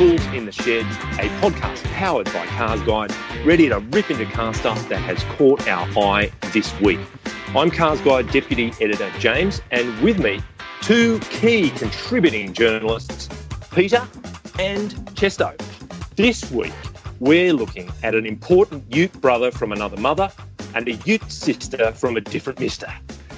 Tools in the Shed, a podcast powered by Cars Guide, ready to rip into car stuff that has caught our eye this week. I'm Cars Guide Deputy Editor James, and with me, two key contributing journalists, Peter and Chesto. This week, we're looking at an important Ute brother from another mother and a Ute sister from a different mister.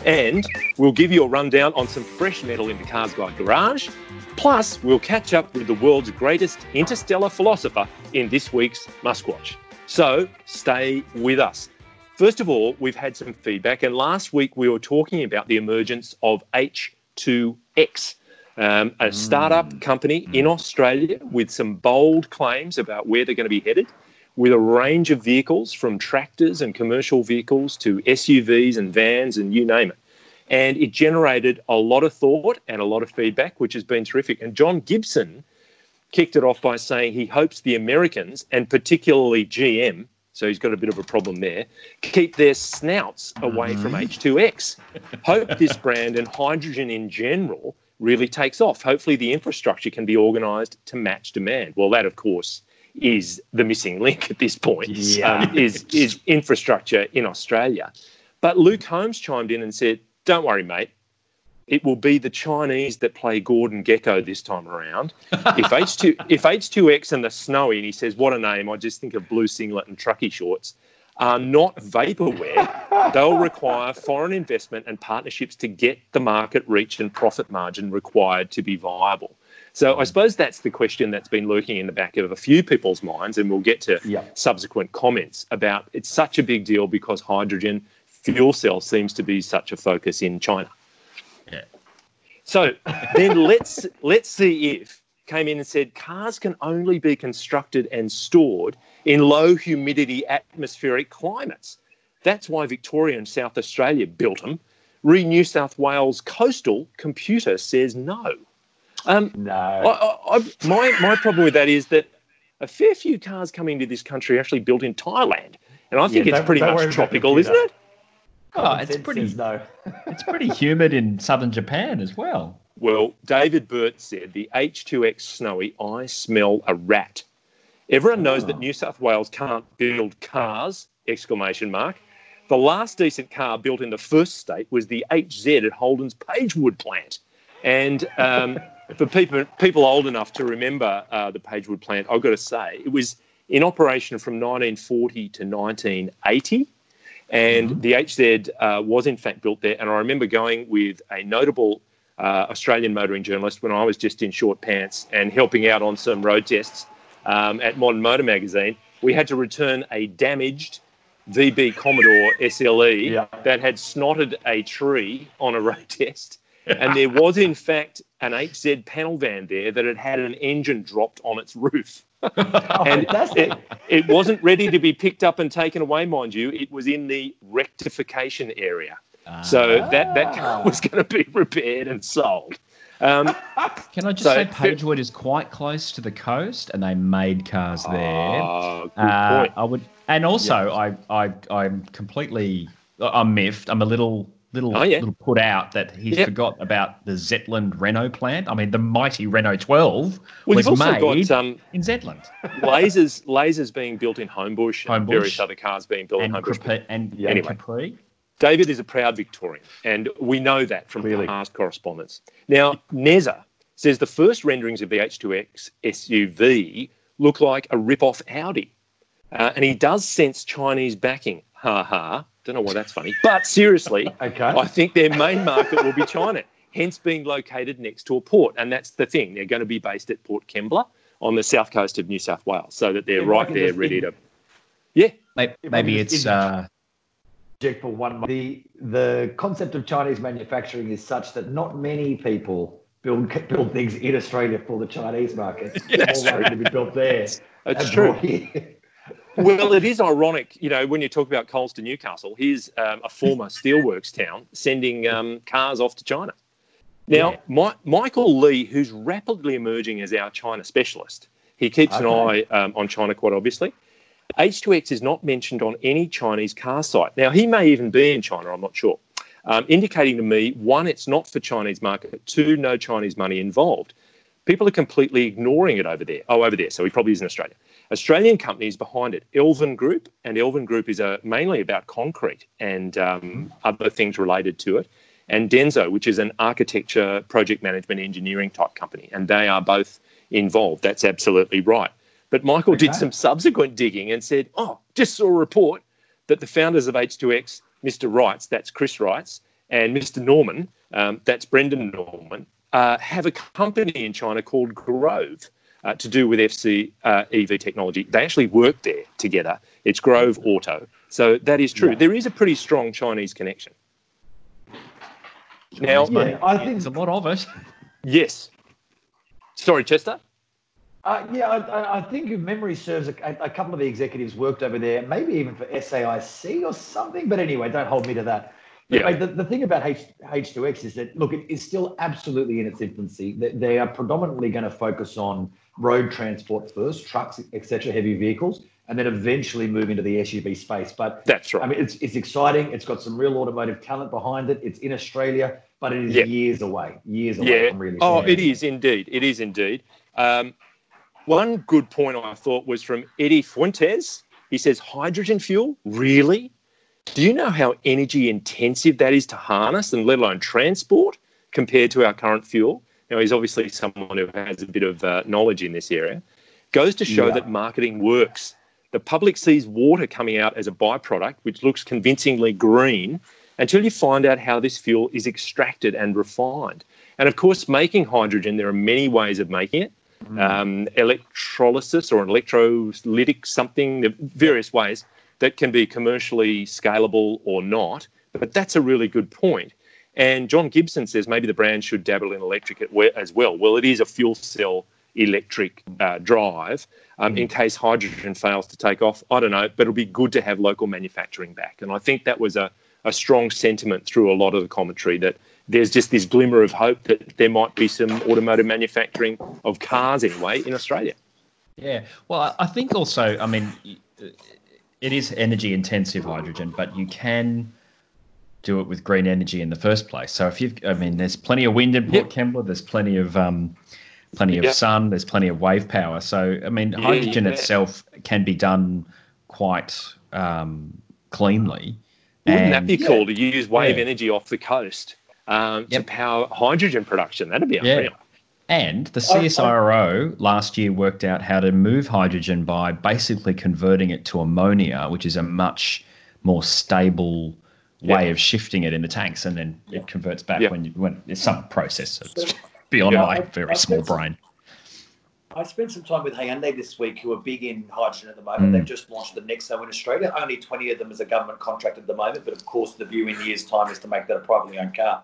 And we'll give you a rundown on some fresh metal in the Cars Guide Garage. Plus, we'll catch up with the world's greatest interstellar philosopher in this week's Muskwatch. So stay with us. First of all, we've had some feedback, and last week we were talking about the emergence of H2X, um, a startup company in Australia with some bold claims about where they're going to be headed, with a range of vehicles from tractors and commercial vehicles to SUVs and vans and you name it. And it generated a lot of thought and a lot of feedback, which has been terrific. And John Gibson kicked it off by saying he hopes the Americans, and particularly GM, so he's got a bit of a problem there, keep their snouts away mm-hmm. from H2X. Hope this brand and hydrogen in general really takes off. Hopefully, the infrastructure can be organised to match demand. Well, that, of course, is the missing link at this point. Yeah. um, is is infrastructure in Australia? But Luke Holmes chimed in and said, "Don't worry, mate. It will be the Chinese that play Gordon Gekko this time around. If H two if H two X and the Snowy, and he says, what a name! I just think of blue singlet and trucky shorts." Are not vaporware, they'll require foreign investment and partnerships to get the market reach and profit margin required to be viable. So I mm. suppose that's the question that's been lurking in the back of a few people's minds, and we'll get to Yeah. subsequent comments about it's such a big deal because hydrogen fuel cell seems to be such a focus in China. Yeah. So then let's let's see if came in and said cars can only be constructed and stored in low humidity atmospheric climates. That's why Victoria and South Australia built them. Re New South Wales coastal computer says no. Um, No. I, I, I, my my problem with that is that a fair few cars coming to this country are actually built in Thailand, and I think Yeah, it's pretty much tropical, isn't it? Oh, it's pretty. no. It's pretty humid in southern Japan as well. Well, David Burt said the H2X Snowy, I smell a rat. Everyone knows that New South Wales can't build cars! Exclamation mark. The last decent car built in the first state was the HZ at Holden's Pagewood plant, and um, for people people old enough to remember uh, the Pagewood plant, I've got to say it was in operation from 1940 to 1980. And the HZ uh, was in fact built there. And I remember going with a notable uh, Australian motoring journalist when I was just in short pants and helping out on some road tests um, at Modern Motor Magazine. We had to return a damaged VB Commodore SLE Yeah. that had snotted a tree on a road test. And there was, in fact, an HZ panel van there that had had an engine dropped on its roof. Oh, and fantastic. it, it wasn't ready to be picked up and taken away, mind you. It was in the rectification area. So that, that car Ah. was going to be repaired and sold. Um, Can I just So- say Pagewood is quite close to the coast, and they made cars there. ah, good Uh, point. I would, and also I, I, I'm completely, I'm miffed. I'm a little, little, Oh, yeah. little put out that he Yep. forgot about the Zetland Renault plant. I mean, the mighty Renault 12 Well, was made got um, in Zetland lasers, lasers being built in Homebush, and Homebush. various other cars being built in Homebush. Capri, and, Yeah. Anyway. Capri. David is a proud Victorian, and we know that from Clearly. past correspondence. Now, Neza says the first renderings of the H2X SUV look like a rip-off Audi, uh, and he does sense Chinese backing. Ha ha. Don't know why that's funny, but seriously, Okay. I think their main market will be China, hence being located next to a port, and that's the thing. They're going to be based at Port Kembla on the south coast of New South Wales, so that they're If I right there, ready in- to. Yeah, Maybe, maybe it's uh, for one, the the concept of Chinese manufacturing is such that not many people build build things in Australia for the Chinese market. That's All to be built there. it's true. Well, it is ironic, you know, when you talk about coals to Newcastle, here's um, a former steelworks town sending um, cars off to China. Now, Yeah. Mi- Michael Lee, who's rapidly emerging as our China specialist, he keeps an eye um, on China quite obviously. H2X is not mentioned on any Chinese car site. Now, he may even be in China, I'm not sure, um, indicating to me one, it's not for Chinese market, two, no Chinese money involved. People are completely ignoring it over there. Oh, over there. So he probably is in Australia. Australian companies behind it, Elven Group, and Elven Group is a, mainly about concrete and um, other things related to it, and Denso, which is an architecture, project management, engineering type company, and they are both involved. That's absolutely right. But Michael okay. did some subsequent digging and said, "Oh, just saw a report that the founders of H2X, Mr. Wrights, that's Chris Wrights, and Mr. Norman, um, that's Brendan Norman, uh, have a company in China called Grove." uh, to do with FC uh, EV technology. They actually work there together. It's Grove Auto. So that is true. Yeah. There is a pretty strong Chinese connection. Now, yeah, I think there's a lot of it. Yes. Sorry, Chesto. Uh, yeah, I, I, think if memory serves, a, a, couple of the executives worked over there, maybe even for SAIC or something. But anyway, don't hold me to that. Yeah. The, the thing about H, H2X is that, look, it is still absolutely in its infancy. They, they are predominantly going to focus on road transport first, trucks, etc., heavy vehicles, and then eventually move into the SUV space. But that's right. I mean, it's it's exciting. It's got some real automotive talent behind it. It's in Australia, but it is yep. years away. Years away yeah. from really. Oh, it is indeed. It is indeed. Um, one good point I thought was from Eddie Fuentes. He says, "Hydrogen fuel, really? Do you know how energy intensive that is to harness and let alone transport compared to our current fuel?" Now, he's obviously someone who has a bit of uh, knowledge in this area. Goes to show yeah. that marketing works. The public sees water coming out as a byproduct, which looks convincingly green, until you find out how this fuel is extracted and refined. And of course, making hydrogen, there are many ways of making it. Mm. Um, electrolysis or an electrolytic something, various ways that can be commercially scalable or not. But that's a really good point. And John Gibson says maybe the brand should dabble in electric as well. Well, it is a fuel cell electric uh, drive um, mm. in case hydrogen fails to take off. I don't know, but it'll be good to have local manufacturing back. And I think that was a, a strong sentiment through a lot of the commentary that there's just this glimmer of hope that there might be some automotive manufacturing of cars anyway in Australia. Yeah. Well, I think also, I mean, it is energy intensive hydrogen, but you can do it with green energy in the first place. So if you've, I mean, there's plenty of wind in Port yep. Kembla. There's plenty of um, plenty of yep. sun. There's plenty of wave power. So I mean, yeah, hydrogen yeah. itself can be done quite um, cleanly. Wouldn't and, that be cool to use wave yeah. energy off the coast um, yep. to power hydrogen production? That'd be unreal. And the CSIRO last year worked out how to move hydrogen by basically converting it to ammonia, which is a much more stable way of shifting it in the tanks, and then it converts back when you, when it's some process. It's beyond my very I small brain. I spent some time with Hyundai this week, who are big in hydrogen at the moment. Mm. They've just launched the Nexo in Australia. Only 20 of them as a government contract at the moment, but of course, the view in years' time is to make that a privately owned car.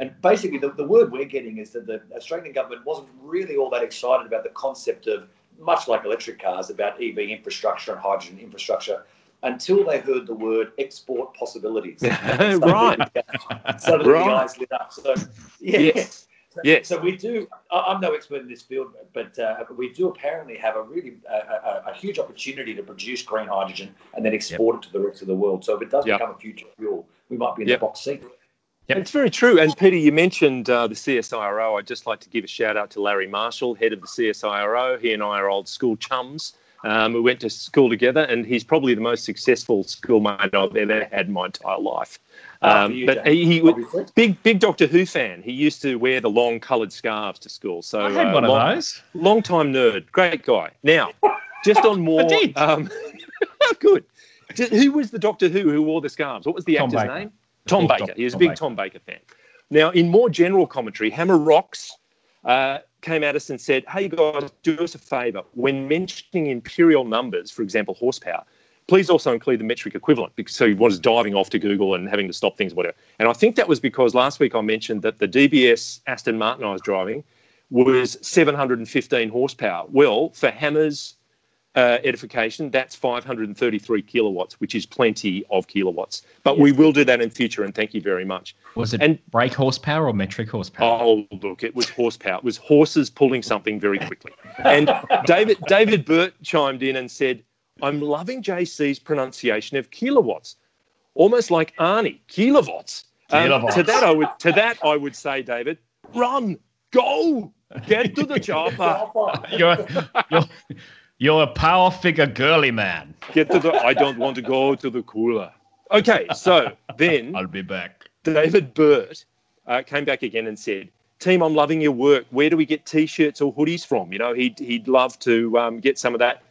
And basically, the, the word we're getting is that the Australian government wasn't really all that excited about the concept of, much like electric cars, about EV infrastructure and hydrogen infrastructure until they heard the word export possibilities. right. Right. the eyes lit up. So, yeah. Yes. So, yes. so we do. I'm no expert in this field, but uh, we do apparently have a really a, a, huge opportunity to produce green hydrogen and then export yep. it to the rest of the world. So if it does yep. become a future fuel, we might be in yep. the box seat. Yep. It's very true. And Peter, you mentioned uh, the CSIRO. I'd just like to give a shout out to Larry Marshall, head of the CSIRO. He and I are old school chums. Um, we went to school together, and he's probably the most successful schoolmate I've ever had in my entire life. Um, you, but he, he was big, big Doctor Who fan. He used to wear the long coloured scarves to school. So I had uh, one long, of those. Long time nerd, great guy. Now, just on more. I did. Um, good. Who was the Doctor Who who wore the scarves? What was the Tom actor's Baker. name? Tom Baker. He was Tom a big Baker. Tom Baker fan. Now, in more general commentary, Hammer Rocks uh, came at us and said, hey guys, do us a favor. When mentioning imperial numbers, for example, horsepower, please also include the metric equivalent because so he was diving off to Google and having to stop things, whatever. And I think that was because last week I mentioned that the DBS Aston Martin I was driving was 715 horsepower. Well, for Hammers, uh, edification, that's 533 kilowatts, which is plenty of kilowatts. But yes. we will do that in future, and thank you very much. Was it and, brake horsepower or metric horsepower? Oh, look, it was horsepower. It was horses pulling something very quickly. And David David Burt chimed in and said, "I'm loving JC's pronunciation of kilowatts, almost like Arnie kilowatts." Um, to that, I would to that I would say, David, run, go, Get to the chopper. you're, you're, you're a power figure girly man. Get to the. I don't want to go to the cooler. Okay, so then I'll be back. David Burt uh, came back again and said, "Team, I'm loving your work. Where do we get t-shirts or hoodies from? You know, he'd he'd love to um, get some of that."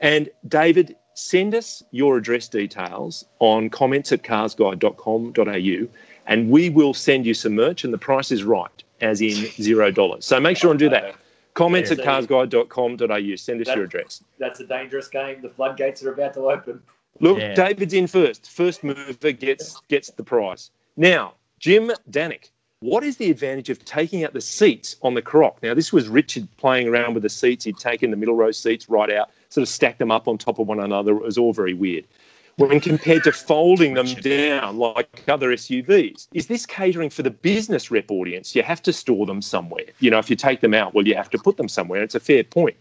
And David, send us your address details on comments at carsguide.com.au and we will send you some merch and the price is right, as in zero dollars. So make sure and do that. Comments Yeah, at carsguide.com.au. Send us That- your address. That's a dangerous game. The floodgates are about to open. Look, Yeah. David's in first. First mover gets gets the prize. Now, Jim Danick, what is the advantage of taking out the seats on the Croc? Now, this was Richard playing around with the seats. He'd taken the middle row seats right out, sort of stacked them up on top of one another. It was all very weird. When compared to folding them down like other SUVs, is this catering for the business rep audience? You have to store them somewhere. You know, if you take them out, well, you have to put them somewhere. It's a fair point.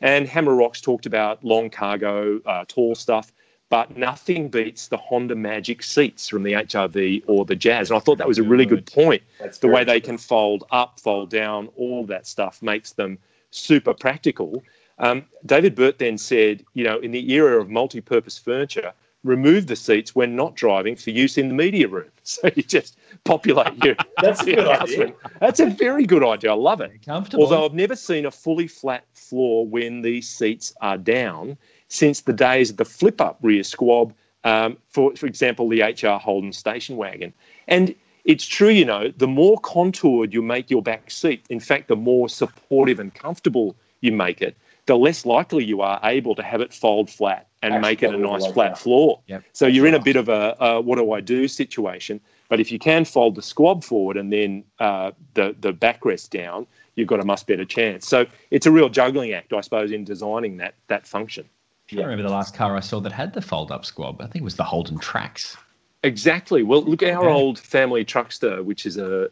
And Hammer Rocks talked about long cargo, uh, tall stuff, but nothing beats the Honda Magic seats from the HRV or the Jazz. And I thought that was a really good point. That's The way they can fold up, fold down, all that stuff makes them super practical. Um, David Burt then said, you know, in the era of multi purpose furniture, remove the seats when not driving for use in the media room. So you just populate your. That's a good your idea. That's a very good idea. I love it. Comfortable. Although I've never seen a fully flat floor when the seats are down since the days of the flip up rear squab, um, for, for example, the HR Holden station wagon. And it's true, you know, the more contoured you make your back seat, in fact, the more supportive and comfortable you make it, the less likely you are able to have it fold flat and Actually, make it a nice like flat that. floor. Yep. So you're in a bit of a, a what do I do situation. But if you can fold the squab forward and then uh, the the backrest down, you've got a much better chance. So it's a real juggling act, I suppose, in designing that that function. I remember the last car I saw that had the fold up squab. I think it was the Holden Trax. Exactly. Well, look, our Yeah. old family truckster, which is a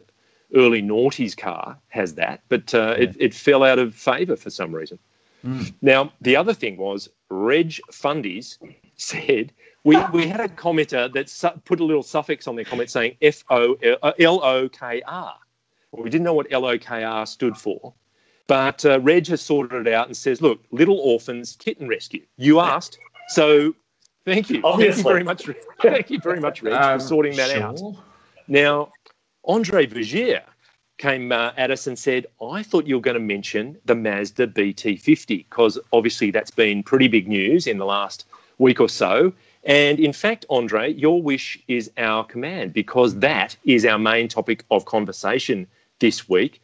early noughties car, has that, but uh, it, it fell out of favour for some reason. Mm. Now, the other thing was Reg Fundies said we, we had a commenter that su- put a little suffix on their comment saying F O L O K R. Well, we didn't know what L O K R stood for, but uh, Reg has sorted it out and says, "Look, Little Orphans Kitten Rescue. You asked, so thank you, thank you very much, Reg. thank you very much, Reg, Um, for sorting that out." Now, Andre Vigier came uh, at us and said, I thought you were going to mention the Mazda BT50 because obviously that's been pretty big news in the last week or so. And in fact, Andre, your wish is our command because that is our main topic of conversation this week.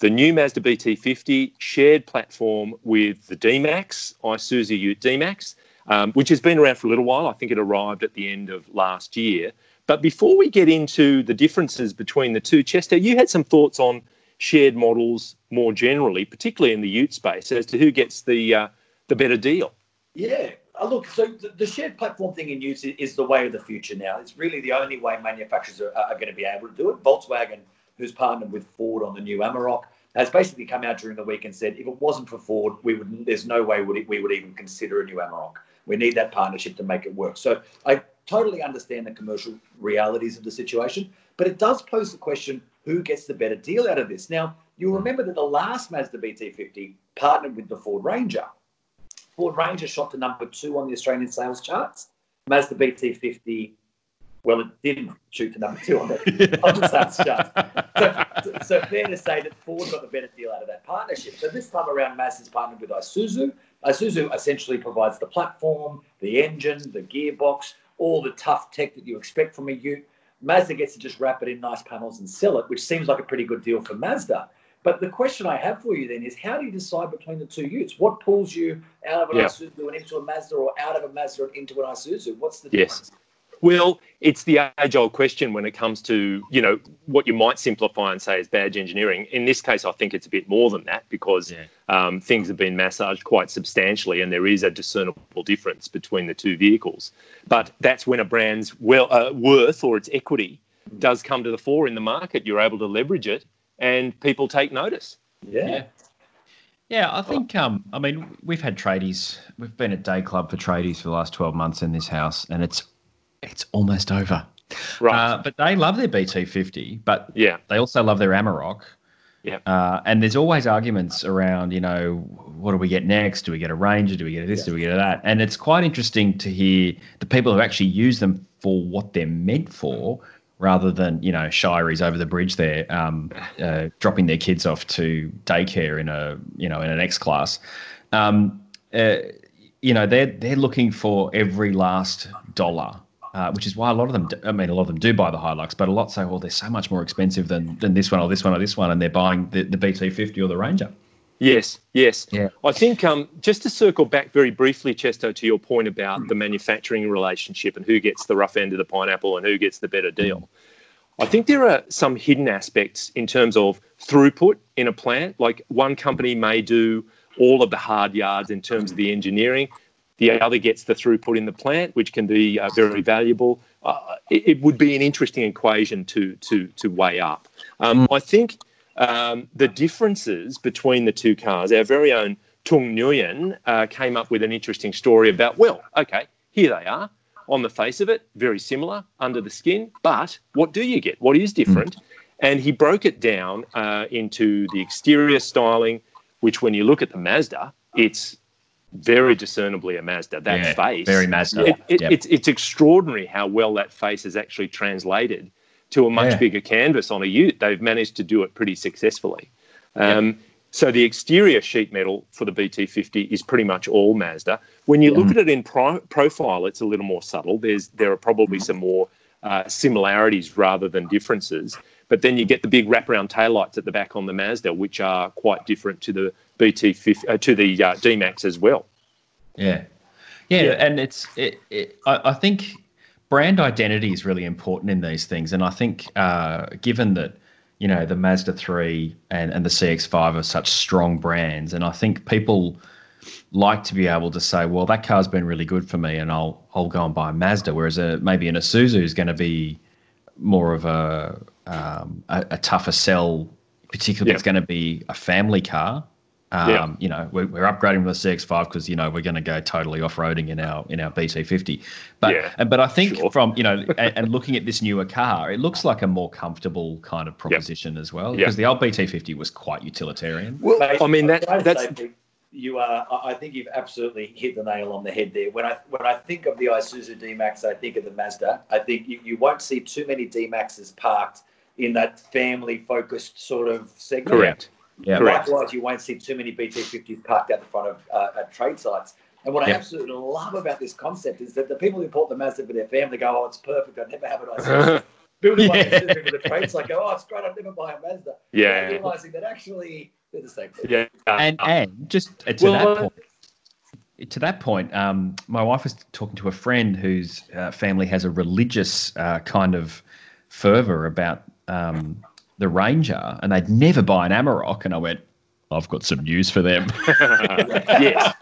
The new Mazda BT50 shared platform with the D-Max, Isuzu Ute D-Max, um, which has been around for a little while. I think it arrived at the end of last year. But before we get into the differences between the two, Chesto, you had some thoughts on shared models more generally, particularly in the Ute space, as to who gets the uh, the better deal. Yeah. Uh, look, so the, the shared platform thing in use is, is the way of the future now. It's really the only way manufacturers are, are going to be able to do it. Volkswagen, who's partnered with Ford on the new Amarok, has basically come out during the week and said if it wasn't for Ford, we would there's no way would it, we would even consider a new Amarok. We need that partnership to make it work. So I totally understand the commercial realities of the situation, but it does pose the question who gets the better deal out of this? Now, you'll hmm. remember that the last Mazda BT50 partnered with the Ford Ranger. Ford Ranger shot to number two on the Australian sales charts. Mazda BT50, well, it didn't shoot to number two on the, on the sales charts. So, so fair to say that Ford got the better deal out of that partnership. So this time around, Mazda's partnered with Isuzu. Isuzu essentially provides the platform, the engine, the gearbox, all the tough tech that you expect from a Ute. Mazda gets to just wrap it in nice panels and sell it, which seems like a pretty good deal for Mazda. But the question I have for you then is how do you decide between the two utes? What pulls you out of an Yeah. Isuzu and into a Mazda or out of a Mazda and into an Isuzu? What's the Yes. difference? Well, it's the age-old question when it comes to you know what you might simplify and say is badge engineering. In this case, I think it's a bit more than that because Yeah. um, things have been massaged quite substantially, and there is a discernible difference between the two vehicles. But that's when a brand's well uh, worth or its equity does come to the fore in the market. You're able to leverage it, and people take notice. Yeah. Yeah. Yeah, I think. Um, I mean, we've had tradies. We've been at day club for tradies for the last twelve months in this house, and it's it's almost over. Right? Uh, but they love their BT50, but yeah. they also love their Amarok. Yeah. Uh, and there's always arguments around, you know, what do we get next? Do we get a Ranger? Do we get this? Yeah. Do we get that? And it's quite interesting to hear the people who actually use them for what they're meant for, rather than you know shiries over the bridge there, um, uh, dropping their kids off to daycare in a you know in an X class. Um, uh, you know they're they're looking for every last dollar uh, which is why a lot of them, do, I mean, a lot of them do buy the Hilux, but a lot say, well, they're so much more expensive than, than this one or this one or this one, and they're buying the, the BT50 or the Ranger. Yes, yes. Yeah. I think um, just to circle back very briefly, Chesto, to your point about the manufacturing relationship and who gets the rough end of the pineapple and who gets the better deal. I think there are some hidden aspects in terms of throughput in a plant. Like one company may do all of the hard yards in terms of the engineering, the other gets the throughput in the plant, which can be uh, very valuable. Uh, it, it, would be an interesting equation to to to weigh up. Um, I think um, the differences between the two cars, our very own Tung Nguyen uh, came up with an interesting story about. Well, okay, here they are on the face of it, very similar under the skin, but what do you get? What is different? And he broke it down uh, into the exterior styling, which when you look at the Mazda, it's very discernibly a Mazda. That yeah, face, very Mazda. It, it, yep. It's it's extraordinary how well that face is actually translated to a much yeah. bigger canvas on a Ute. They've managed to do it pretty successfully. Um, yep. So the exterior sheet metal for the BT50 is pretty much all Mazda. When you look at it in pro- profile, it's a little more subtle. There's there are probably some more uh, similarities rather than differences. But then you get the big wraparound taillights at the back on the Mazda, which are quite different to the BT uh, to the uh, D Max as well. Yeah. yeah, yeah, and it's it, it, I, I, think brand identity is really important in these things, and I think uh, given that you know the Mazda three and and the CX five are such strong brands, and I think people like to be able to say, well, that car's been really good for me, and I'll I'll go and buy a Mazda. Whereas a, maybe an Isuzu is going to be more of a um, a, a, tougher sell, particularly if it's going to be a family car. Um, yeah. You know, we're, we're upgrading the CX5 because you know we're going to go totally off roading in our in our BT50. But yeah, but I think sure. from you know and, and, looking at this newer car, it looks like a more comfortable kind of proposition yep. as well. Because the old BT50 was quite utilitarian. Well, I mean that that's you are. I think you've absolutely hit the nail on the head there. When I when I think of the Isuzu D Max, I think of the Mazda. I think you, you won't see too many D Maxes parked in that family focused sort of segment. Correct. Yeah. Likewise, you won't see too many BT50s parked out the front of uh, at trade sites. And what yeah. I absolutely love about this concept is that the people who bought the Mazda for their family go, "Oh, it's perfect. I'd never have an Isuzu." Building yeah. like the trade site, go, "Oh, it's great. I'd never buy a Mazda." Yeah. Realizing that actually they're the same thing. Yeah. And and just to well, that point to that point, um, my wife was talking to a friend whose uh, family has a religious uh, kind of fervor about um, the Ranger, and they'd never buy an Amarok. And I went, I've got some news for them. yes.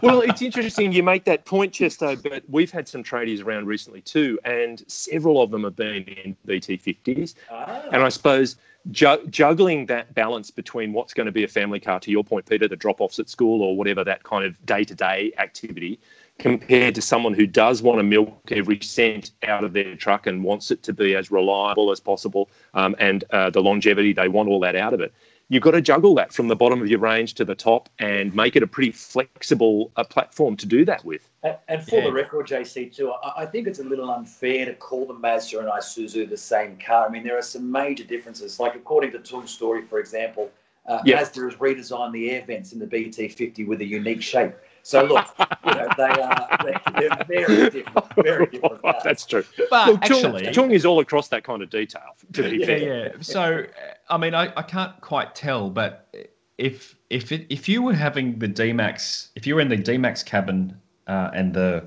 Well, it's interesting you make that point, Chesto, but we've had some tradies around recently too, and several of them have been in BT50s. Ah. And I suppose ju- juggling that balance between what's going to be a family car, to your point, Peter, the drop offs at school or whatever that kind of day to day activity, compared to someone who does want to milk every cent out of their truck and wants it to be as reliable as possible um, and uh, the longevity, they want all that out of it. You've got to juggle that from the bottom of your range to the top and make it a pretty flexible uh, platform to do that with. And, and for yeah. the record, JC, too, I, I, think it's a little unfair to call the Mazda and Isuzu the same car. I mean, there are some major differences. Like, according to Tung's story, for example, uh, yep. Mazda has redesigned the air vents in the BT50 with a unique shape. So look, you know, they are they're, very different, very different. Cars. That's true. But look, actually, Tung, Tung is all across that kind of detail. To be yeah, fair. yeah. So, I mean, I, I can't quite tell, but if if it, if you were having the D Max, if you were in the D Max cabin uh, and the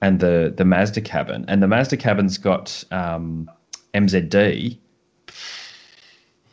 and the the Mazda cabin, and the Mazda cabin's got um, MZD,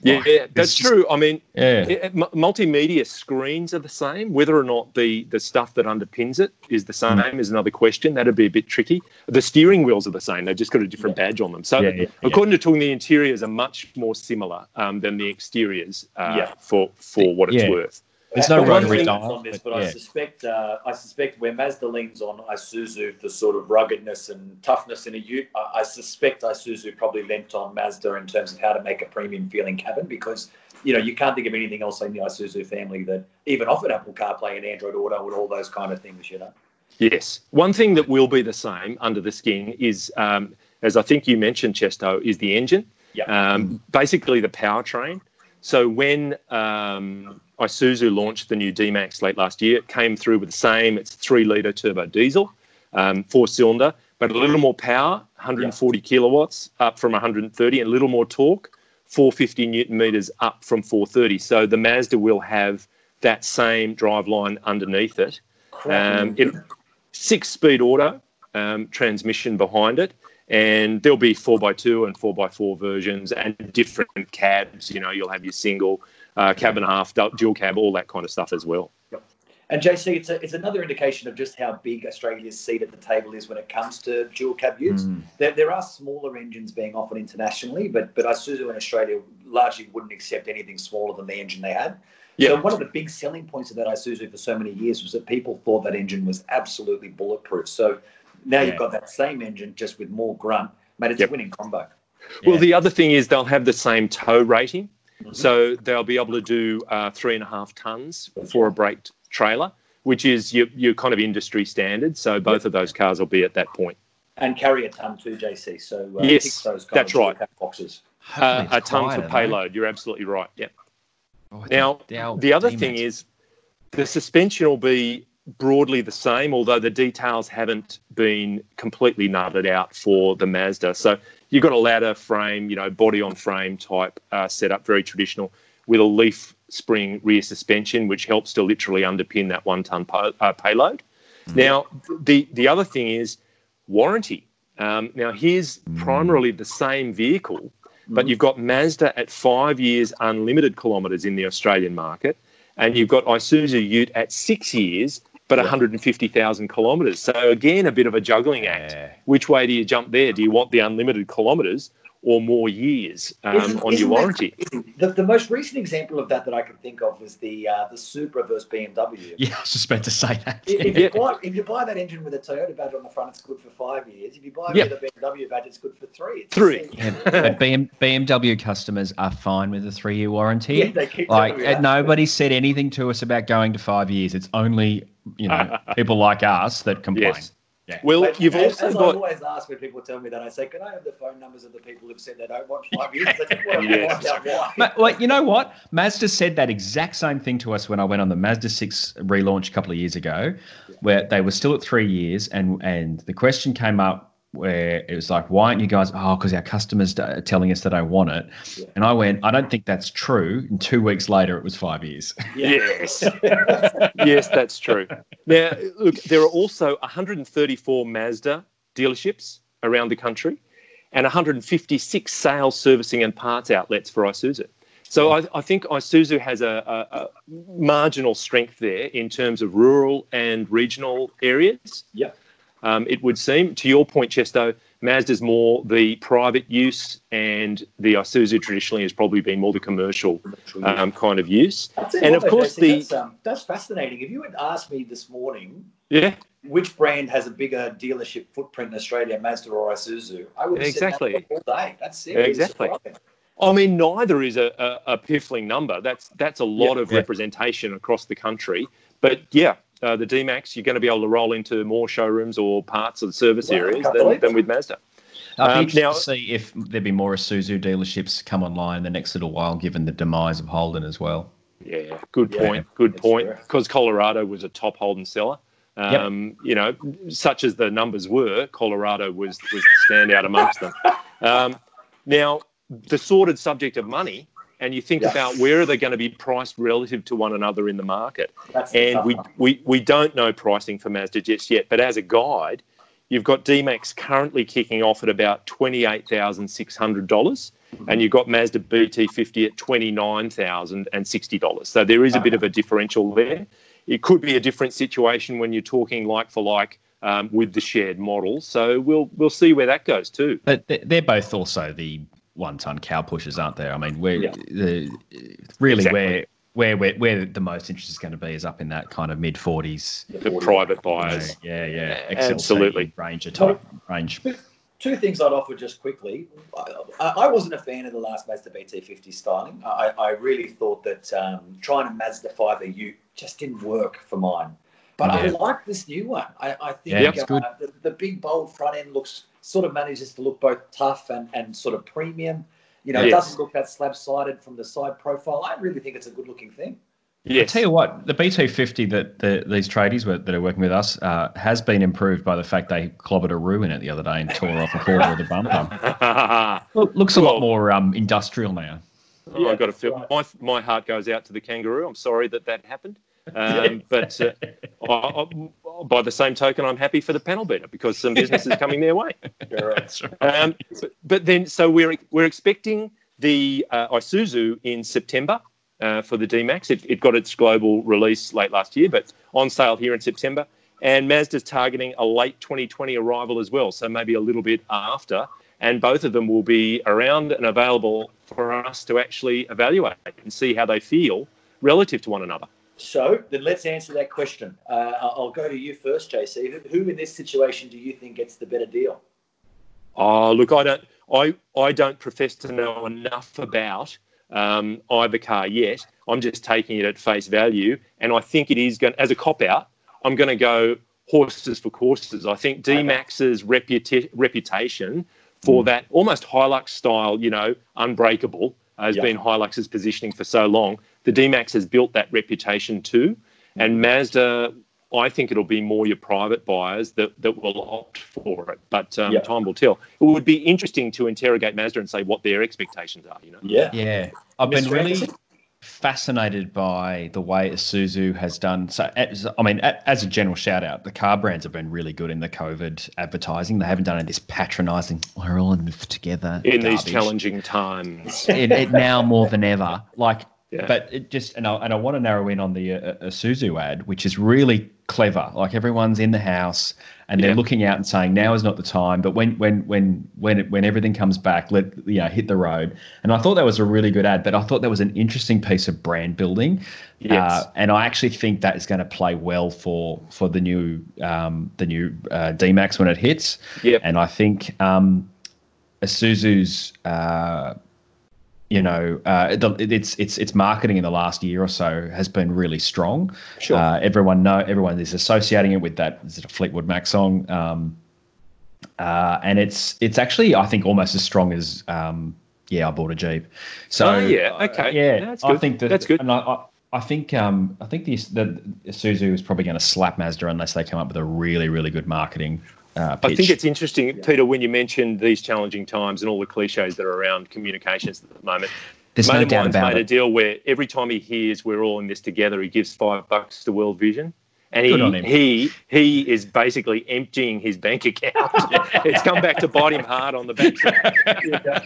yeah, yeah that's just, true. I mean, yeah. It, m- multimedia screens are the same. Whether or not the, the stuff that underpins it is the same mm. is another question. That'd be a bit tricky. The steering wheels are the same. They've just got a different yeah. badge on them. So, yeah, according to Tung, the interiors are much more similar um, than the exteriors uh, for for what it's worth. There's no rotary dial on this, but, but yeah. I suspect uh, I suspect where Mazda leans on Isuzu for sort of ruggedness and toughness in a Ute, I, I suspect Isuzu probably lent on Mazda in terms of how to make a premium feeling cabin because you know you can't think of anything else in the Isuzu family that even offered Apple CarPlay and Android Auto and all those kind of things. You know. Yes, one thing that will be the same under the skin is, um, as I think you mentioned, Chesto, is the engine. Yeah. Um, basically, the powertrain. So when um, Isuzu launched the new D-Max late last year, it came through with the same. It's three litre turbo diesel, um, four cylinder, but a little more power, 140 yeah. kilowatts up from 130, and a little more torque, 450 newton meters up from 430. So the Mazda will have that same drive line underneath it. Um, it six-speed auto um, transmission behind it and there'll be 4x2 and 4x4 versions and different cabs. You know, you'll have your single, uh, cab and a half, dual cab, all that kind of stuff as well. Yep. And JC, it's, a, it's another indication of just how big Australia's seat at the table is when it comes to dual cab use. Mm. There, there are smaller engines being offered internationally, but but Isuzu in Australia largely wouldn't accept anything smaller than the engine they had. Yep. So one of the big selling points of that Isuzu for so many years was that people thought that engine was absolutely bulletproof. So now yeah. you've got that same engine just with more grunt, mate. It's yep. a winning combo. Well, the other thing is they'll have the same tow rating, mm-hmm. so they'll be able to do uh, three and a half tons for a braked trailer, which is your, your kind of industry standard. So both yep. of those cars will be at that point. And carry a ton too, JC. So uh, yes, that's right. Boxes. Uh, a ton for payload. You're absolutely right. Yep. Oh, now, the other thing is the suspension will be broadly the same, although the details haven't been completely nutted out for the Mazda. So you've got a ladder frame, you know, body on frame type uh, setup, very traditional, with a leaf spring rear suspension, which helps to literally underpin that one ton po- uh, payload. Mm. Now, the, the other thing is warranty. Um, now, here's mm. primarily the same vehicle, but mm. you've got Mazda at five years unlimited kilometres in the Australian market, and you've got Isuzu Ute at six years but 150,000 kilometres. So again, a bit of a juggling act. Yeah. Which way do you jump there? Do you want the unlimited kilometres or more years um, isn't, on isn't your warranty? That, the, the most recent example of that that I can think of was the uh, the Supra versus BMW. Yeah, I was just about to say that. If, if, you buy, if you buy that engine with a Toyota badge on the front, it's good for five years. If you buy it yep. with a BMW badge, it's good for three. It's three. Yeah, but BM, BMW customers are fine with a three year warranty. Yeah, they keep like nobody said anything to us about going to five years. It's only you know people like us that complain. Yes. Yeah. Well, but you've as, also as got. I always ask when people tell me that, I say, "Can I have the phone numbers of the people who've said they don't want five years?" yes. well, you know what? Mazda said that exact same thing to us when I went on the Mazda six relaunch a couple of years ago, yeah. where they were still at three years, and and the question came up where it was like, why aren't you guys? Oh, because our customers are telling us that I want it. Yeah. And I went, I don't think that's true. And two weeks later, it was five years. Yes. yes, that's true. Now, look, there are also 134 Mazda dealerships around the country and 156 sales, servicing, and parts outlets for Isuzu. So I, I think Isuzu has a, a, a, marginal strength there in terms of rural and regional areas. Yeah um, it would seem. To your point, Chesto, Mazda's more the private use, and the Isuzu traditionally has probably been more the commercial um, kind of use. And of course, the that's, um, that's, fascinating. If you had asked me this morning, yeah, which brand has a bigger dealership footprint in Australia, Mazda or Isuzu, I would have exactly said all day. That's serious. Exactly. I mean, neither is a, a, a, piffling number. That's that's a lot of representation across the country. But yeah, uh, the D-Max, you're going to be able to roll into more showrooms or parts of the service well, areas than, than with Mazda. I'd be um, interested now, to see if there'd be more Isuzu dealerships come online in the next little while, given the demise of Holden as well. Yeah, good point. Yeah, good point. Because Colorado was a top Holden seller. Um, yep. You know, such as the numbers were, Colorado was was the standout amongst them. Um, now, the sordid subject of money and you think about where are they going to be priced relative to one another in the market. That's and we, we, we don't know pricing for Mazda just yet, but as a guide, you've got D-Max currently kicking off at about $28,600 mm-hmm. and you've got Mazda BT50 at $29,060. So there is a bit of a differential there. It could be a different situation when you're talking like for like um, with the shared model. So we'll we'll see where that goes too. But they're both also the one ton cow pushers, aren't there? I mean, we're yeah. the, really exactly. where where where where the most interest is going to be is up in that kind of mid forties. The private buyers. Yeah, yeah, XLT Absolutely. Ranger type range. Two things I'd offer just quickly. I, I, wasn't a fan of the last Mazda BT50 styling. I, I really thought that um, trying to Mazda 5 the Ute just didn't work for mine. But yeah. I like this new one. I, I think yeah, uh, the, the, big bold front end looks sort of manages to look both tough and, and sort of premium. You know, yes. it doesn't look that slab sided from the side profile. I really think it's a good looking thing. Yeah. I tell you what, the BT50 that the, these tradies were, that are working with us uh, has been improved by the fact they clobbered a roo in it the other day and tore off a quarter of the bumper. Look, looks a lot more um, industrial now. Oh, yeah, I've got to feel right. my my heart goes out to the kangaroo. I'm sorry that that happened. Um, but uh, I, I, by the same token, I'm happy for the panel beater because some business is coming their way. Um, but, but, then, so we're we're expecting the uh, Isuzu in September uh, for the D-Max. It, it got its global release late last year, but on sale here in September. And Mazda's targeting a late 2020 arrival as well, so maybe a little bit after. And both of them will be around and available for us to actually evaluate and see how they feel relative to one another. So then let's answer that question. Uh, I'll go to you first, JC. Who in this situation do you think gets the better deal? Oh, look, I don't, I, I don't profess to know enough about um, either car yet. I'm just taking it at face value, and I think it is going as a cop out. I'm going to go horses for courses. I think D Max's reputa- reputation for mm. that almost Hilux style, you know, unbreakable has been Hilux's positioning for so long. The D-Max has built that reputation too, and Mazda. I think it'll be more your private buyers that, that will opt for it, but um, time will tell. It would be interesting to interrogate Mazda and say what their expectations are. You know? Yeah, yeah. I've been really fascinated by the way Isuzu has done. So, as, I mean, as a general shout out, the car brands have been really good in the COVID advertising. They haven't done any this patronising. We're all in this together in garbage. these challenging times. it, it, now more than ever, like. Yeah. But it just and I, and I want to narrow in on the uh, Isuzu ad, which is really clever. Like everyone's in the house and they're looking out and saying now is not the time. But when when when when it, when everything comes back, let you know hit the road. And I thought that was a really good ad. But I thought that was an interesting piece of brand building. Yes. Uh, and I actually think that is going to play well for for the new um, the new uh, D Max when it hits. Yep. And I think um, Isuzu's uh, you know, uh, it's it's its marketing in the last year or so has been really strong. Sure. Uh, everyone know everyone is associating it with that. Is it a Fleetwood Mac song? Um, uh, and it's it's actually I think almost as strong as um, yeah I bought a Jeep. So oh, yeah, okay, yeah, that's good. I think that, that's good. And I, I, I think um, I think the, the Isuzu is probably going to slap Mazda unless they come up with a really really good marketing uh, I think it's interesting, yeah. Peter, when you mentioned these challenging times and all the cliches that are around communications at the moment. There's Mate no doubt about made it. a deal where every time he hears we're all in this together, he gives five bucks to World Vision and he he he is basically emptying his bank account. it's come back to bite him hard on the backside.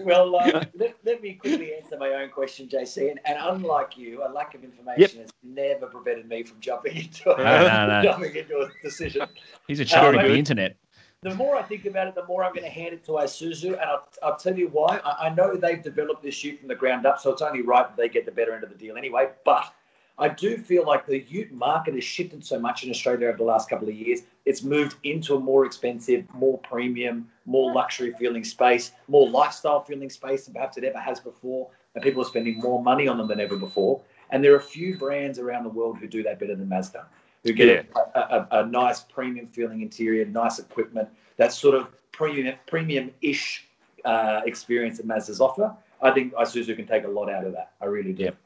well, uh, let, let, me quickly answer my own question, JC. And, and unlike you, a lack of information yep. has never prevented me from jumping into a, no, no, no. jumping into a decision. He's a child um, of the internet. The more I think about it, the more I'm going to hand it to Isuzu, and I'll, I'll tell you why. I, I know they've developed this ute from the ground up, so it's only right that they get the better end of the deal anyway. But I do feel like the ute market has shifted so much in Australia over the last couple of years. It's moved into a more expensive, more premium, more luxury feeling space, more lifestyle feeling space than perhaps it ever has before. And people are spending more money on them than ever before. And there are a few brands around the world who do that better than Mazda, who get yeah. a, a, a, nice premium feeling interior, nice equipment, that sort of premium premium-ish uh, experience that Mazda's offer. I think Isuzu can take a lot out of that. I really do. Yep.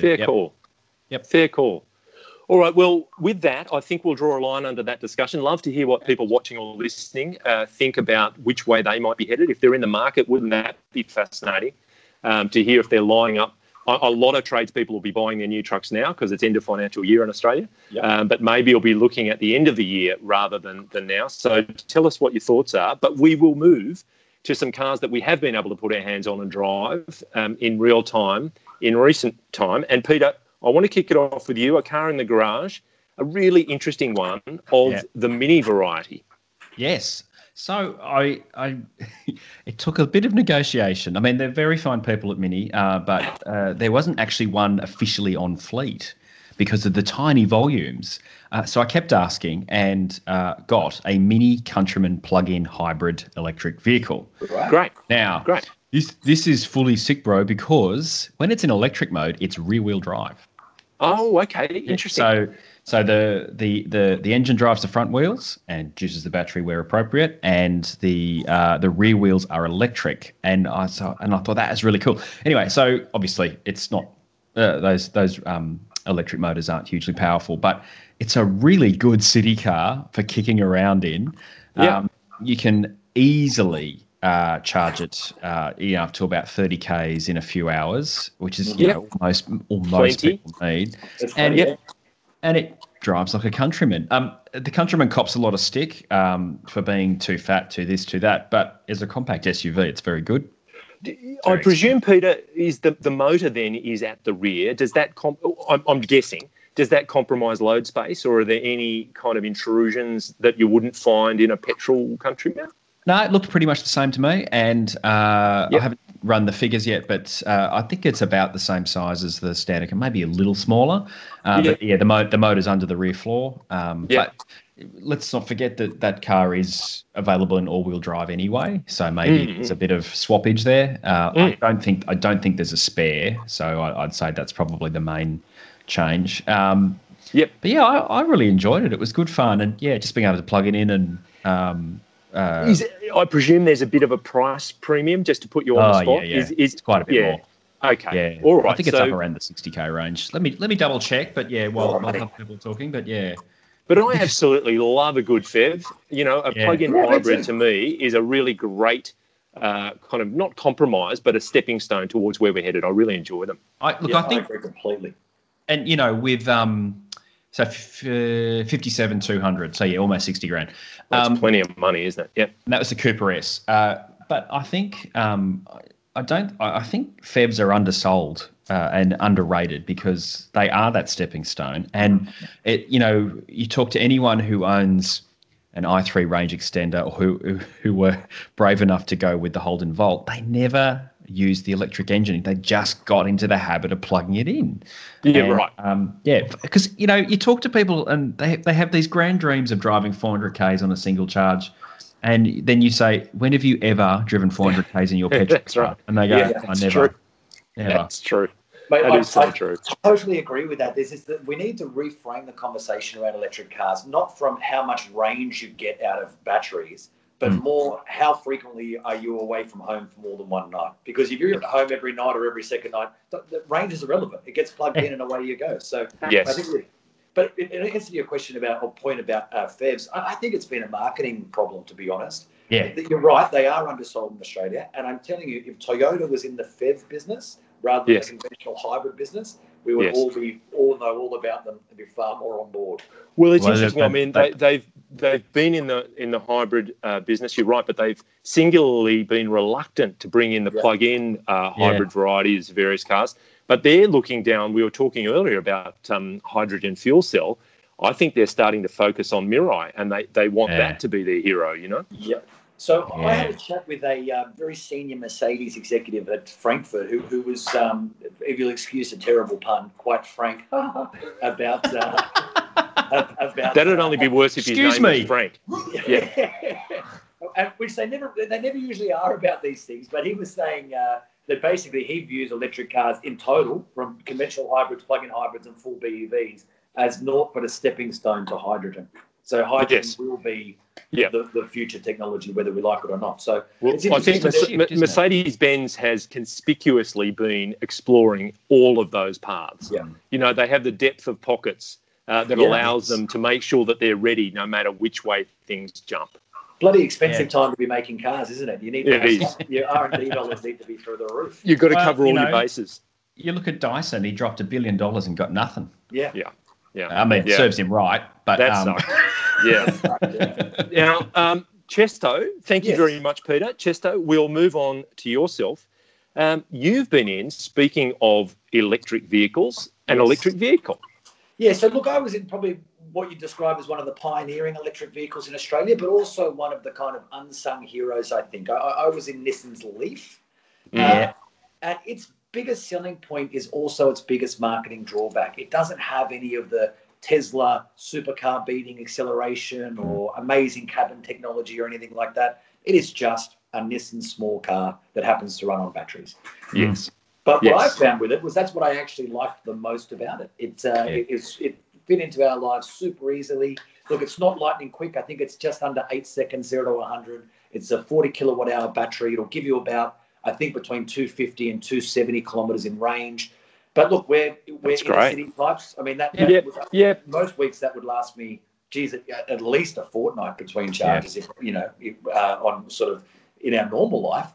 Fair yep. call. Yep. Fair call. All right. Well, with that, I think we'll draw a line under that discussion. Love to hear what people watching or listening uh, think about which way they might be headed. If they're in the market, wouldn't that be fascinating um, to hear if they're lining up? A, a, lot of tradespeople will be buying their new trucks now because it's end of financial year in Australia. Yep. Um, but maybe you'll be looking at the end of the year rather than, than now. So tell us what your thoughts are. But we will move to some cars that we have been able to put our hands on and drive um, in real time in recent time. And Peter, I want to kick it off with you. A car in the garage, a really interesting one of yeah. the mini variety. Yes. So I, I, it took a bit of negotiation. I mean, they're very fine people at Mini, uh, but uh, there wasn't actually one officially on fleet because of the tiny volumes. Uh, so I kept asking and uh, got a Mini Countryman plug-in hybrid electric vehicle. Great. Now, great. This this is fully sick, bro, because when it's in electric mode, it's rear-wheel drive. Oh, okay, interesting. So so the the the the engine drives the front wheels and juices the battery where appropriate, and the uh, the rear wheels are electric. And I saw and I thought that is really cool. Anyway, so obviously it's not uh, those those um, electric motors aren't hugely powerful, but it's a really good city car for kicking around in. Yeah. Um, you can easily uh, charge it uh, you know, up to about 30 k's in a few hours, which is you know, almost almost people need. and yeah and it drives like a countryman. Um, the countryman cops a lot of stick um, for being too fat, too this, too that. But as a compact SUV, it's very good. I presume, Peter, is the, the motor then is at the rear. Does that comp- I'm, I'm guessing does that compromise load space, or are there any kind of intrusions that you wouldn't find in a petrol countryman? No, it looked pretty much the same to me, and uh, yep. I haven't run the figures yet, but uh, I think it's about the same size as the Standard, and maybe a little smaller. Uh, yeah. But yeah, the mo- the motor's under the rear floor. Um, yeah. But let's not forget that that car is available in all-wheel drive anyway, so maybe mm-hmm. there's a bit of swappage there. Uh, mm. I don't think I don't think there's a spare, so I, would say that's probably the main change. Um, yep. But yeah, I, I, really enjoyed it. It was good fun, and yeah, just being able to plug it in and um, uh, is, I presume there's a bit of a price premium just to put you on oh, the spot. Yeah, yeah. Is, is, it's quite a bit yeah. more. Okay. Yeah. All right. I think it's so, up around the 60k range. Let me let me double check. But yeah, while, while other people talking, but yeah. But I absolutely love a good PHEV. You know, a yeah. plug-in yeah, hybrid to me is a really great uh, kind of not compromise, but a stepping stone towards where we're headed. I really enjoy them. I, look, yeah, I think I completely. And you know, with um, so f- uh, 57, 200. So yeah, almost 60 grand. That's um, plenty of money, isn't it? Yeah. that was the Cooper S. Uh, but I think um, I don't. I think PHEVs are undersold uh, and underrated because they are that stepping stone. And it, you know, you talk to anyone who owns an i3 range extender or who, who, who were brave enough to go with the Holden Volt, they never use the electric engine. They just got into the habit of plugging it in. Yeah, and, right. Um, yeah, because you know you talk to people and they they have these grand dreams of driving 400 k's on a single charge, and then you say, "When have you ever driven 400 k's in your petrol car?" Right. And they go, yeah, "I never." True. Never. That's true. Mate, that I, is so I true. totally agree with that. This is that we need to reframe the conversation around electric cars, not from how much range you get out of batteries, but mm. more how frequently are you away from home for more than one night? Because if you're at home every night or every second night, the, the range is irrelevant. It gets plugged in and away you go. So yes. I think, but in, in answer to your question about or point about uh, PHEVs, I, I, think it's been a marketing problem to be honest. Yeah, you're right. They are undersold in Australia, and I'm telling you, if Toyota was in the PHEV business rather than yes. the conventional hybrid business, we would yes. all be all know all about them and be far more on board. Well, it's well, interesting. I mean, they, they've they've been in the in the hybrid uh, business. You're right, but they've singularly been reluctant to bring in the yeah. plug-in uh, hybrid yeah. varieties, of various cars. But they're looking down. We were talking earlier about um, hydrogen fuel cell. I think they're starting to focus on Mirai, and they they want yeah. that to be their hero. You know. Yeah. So. I had a chat with a uh, very senior Mercedes executive at Frankfurt who, who was, um, if you'll excuse a terrible pun, quite frank about uh, about that'd only be worse if his name me. was Frank. Yeah. which they never they never usually are about these things. But he was saying uh, that basically he views electric cars in total, from conventional hybrids, plug-in hybrids, and full BEVs, as naught but a stepping stone to hydrogen. So hydrogen yes. will be yeah. the, the future technology, whether we like it or not. So well, I think Mercedes Benz has conspicuously been exploring all of those paths. Yeah. You know, they have the depth of pockets uh, that yeah, allows them to make sure that they're ready no matter which way things jump. Bloody expensive yeah. time to be making cars, isn't it? You need it is. your R and D dollars need to be through the roof. You've got to well, cover all you know, your bases. You look at Dyson; he dropped a billion dollars and got nothing. Yeah, yeah, yeah. I mean, yeah. serves him right, but that's um... yeah. now, um, Chesto, thank you yes. very much, Peter. Chesto, we'll move on to yourself. Um, you've been in, speaking of electric vehicles, an yes. electric vehicle. Yeah, so look, I was in probably what you describe as one of the pioneering electric vehicles in Australia, but also one of the kind of unsung heroes. I think I, I was in Nissan's Leaf, yeah, uh, and its biggest selling point is also its biggest marketing drawback. It doesn't have any of the Tesla supercar beating acceleration or amazing cabin technology or anything like that. It is just a Nissan small car that happens to run on batteries. Yes. But Yes. what I found with it was that's what I actually liked the most about it. It uh, Yeah. it, it's, it fit into our lives super easily. Look, it's not lightning quick. I think it's just under eight seconds, zero to 100. It's a 40 kilowatt hour battery. It'll give you about, I think, between 250 and 270 kilometers in range. But look, we're we're That's in great. city types. I mean, that, Yeah. that was- Yeah. most weeks that would last me, geez, at, at least a fortnight between charges. If you know, if, uh, on sort of in our normal life.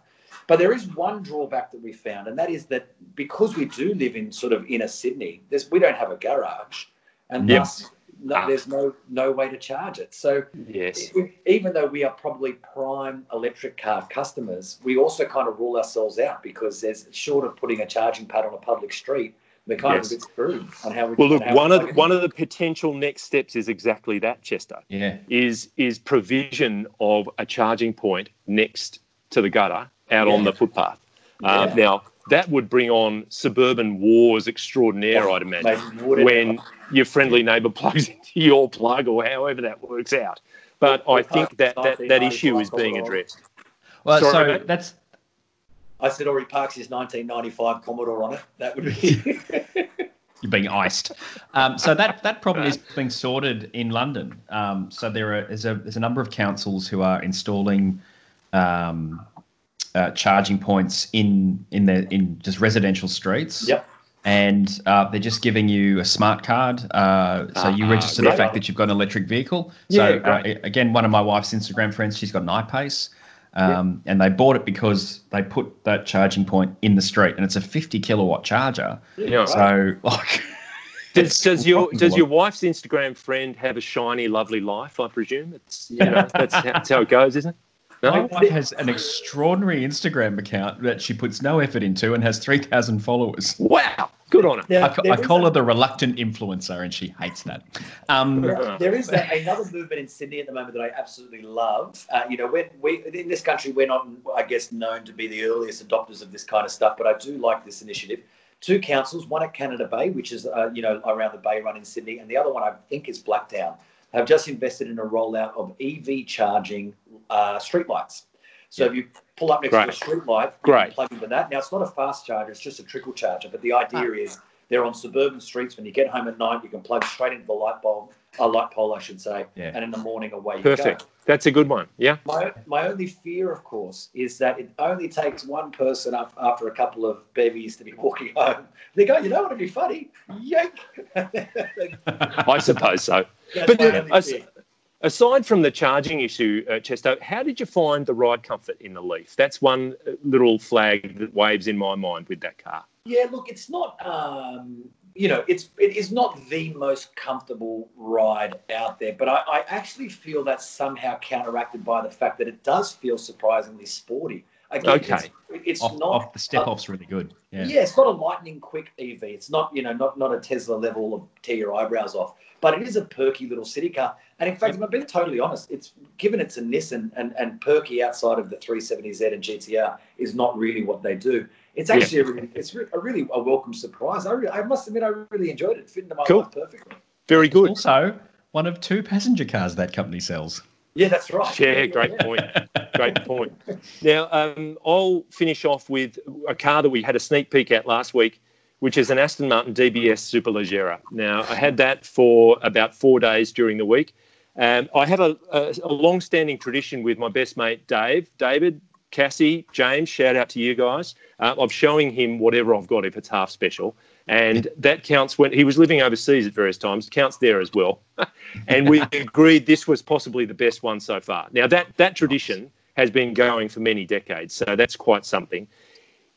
But there is one drawback that we found, and that is that because we do live in sort of inner Sydney, there's, we don't have a garage, and Yep. thus no, Ah. there's no no way to charge it. So Yes. e- even though we are probably prime electric car customers, we also kind of rule ourselves out because there's short of putting a charging pad on a public street, we're kind Yes. of a bit screwed on how we. Well, look, one of plug one of the potential next steps is exactly that, Chesto. yeah. Is is provision of a charging point next to the gutter out on the footpath. Uh, Yeah. Now that would bring on suburban wars extraordinaire, I'd imagine, Maybe would it- when your friendly neighbour plugs into your plug or however that works out. But I think that that, that issue is being addressed. Well, Sorry, so mate. that's I said Ori Parks is 1995 Commodore on it. That would be. you're being iced. Um, so that that problem is being sorted in London. Um, so there are there's a there's a number of councils who are installing um, uh, charging points in in their in just residential streets. yep. And uh, they're just giving you a smart card, uh, so you Ah, register the fact that you've got an electric vehicle. Yeah, So uh, again, one of my wife's Instagram friends, she's got an I-Pace, um, and they bought it because they put that charging point in the street, and it's a 50 kilowatt charger. Yeah. So like, Does, does your does your wife's Instagram friend have a shiny, lovely life? I presume it's you know, that's, how, that's how it goes, isn't it? My wife has an extraordinary Instagram account that she puts no effort into and has 3,000 followers. Wow, good on her. Now, I, there I call a- her the reluctant influencer, and she hates that. Um, There- there is a, another movement in Sydney at the moment that I absolutely love. Uh, you know, when we in this country, we're not, I guess, known to be the earliest adopters of this kind of stuff, but I do like this initiative. Two councils, one at Canada Bay, which is uh, you know around the Bay Run in Sydney, and the other one I think is Blacktown, have just invested in a rollout of EV charging uh, streetlights. So if you pull up next Great. to a street light, you Great. plug into that. Now it's not a fast charger; it's just a trickle charger. But the idea is they're on suburban streets. When you get home at night, you can plug straight into the light bulb, a light pole, I should say, Yeah. and in the morning away you Perfect. That's a good one. Yeah. My, my only fear, of course, is that it only takes one person up after a couple of bevies to be walking home. They go, you know what would be funny? Yank! I suppose so. That's But as- Aside from the charging issue, uh, Chesto, how did you find the ride comfort in the Leaf? That's one uh, little flag that waves in my mind with that car. Yeah, look, it's not. Um, you know, it's it is not the most comfortable ride out there, but I, I actually feel that's somehow counteracted by the fact that it does feel surprisingly sporty. Again, Okay. it's, it's off, not off the step off's really good. Yeah. Yeah. it's not a lightning quick EV. It's not, you know, not not a Tesla level of tear your eyebrows off, but it is a perky little city car. And in fact, if I'm being totally honest, it's given it's a Nissan and, and perky outside of the 370Z and GTR is not really what they do. It's Yeah. actually a really, it's re- a really a welcome surprise. I, re- I must admit, I really enjoyed it. It fit into my Cool. life perfectly. Very good. Also, one of two passenger cars that company sells. Yeah, that's right. Yeah, great point. Great point. Now, um, I'll finish off with a car that we had a sneak peek at last week, which is an Aston Martin DBS Superleggera. Now, I had that for about four days during the week. Um, I have a, a, a long-standing tradition with my best mate Dave, David, Cassie, James. Shout out to you guys. Uh, of showing him whatever I've got if it's half special, and that counts when he was living overseas at various times. Counts there as well. and we agreed this was possibly the best one so far. Now that that tradition has been going for many decades, so that's quite something.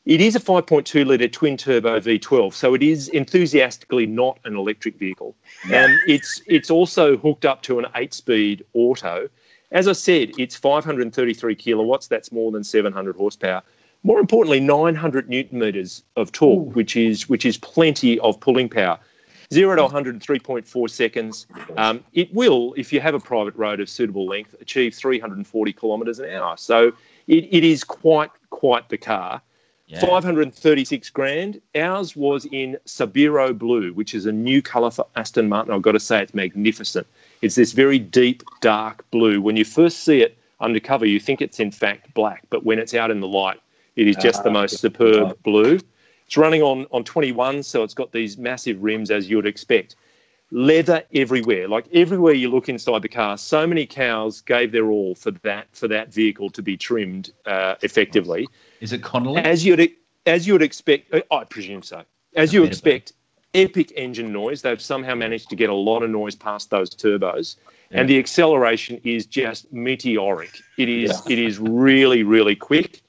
It is a 5.2 litre twin turbo V12, so it is enthusiastically not an electric vehicle. Um, it's it's also hooked up to an eight-speed auto. As I said, it's 533 kilowatts. That's more than 700 horsepower. More importantly, 900 newton meters of torque, which is which is plenty of pulling power. Zero to 100 in 3.4 seconds. Um, it will, if you have a private road of suitable length, achieve 340 kilometres an hour. So it, it is quite quite the car. Yeah. 536 grand. Ours was in Sabiro Blue, which is a new colour for Aston Martin. I've got to say, it's magnificent. It's this very deep, dark blue. When you first see it undercover, you think it's in fact black, but when it's out in the light, it is just uh, the most superb blue. It's running on, on 21, so it's got these massive rims as you would expect. Leather everywhere, like everywhere you look inside the car. So many cows gave their all for that for that vehicle to be trimmed uh, effectively. Is it Connolly? As you'd as you would expect, uh, I presume so. As you expect, epic engine noise. They've somehow managed to get a lot of noise past those turbos, yeah. and the acceleration is just meteoric. It is yeah. it is really really quick.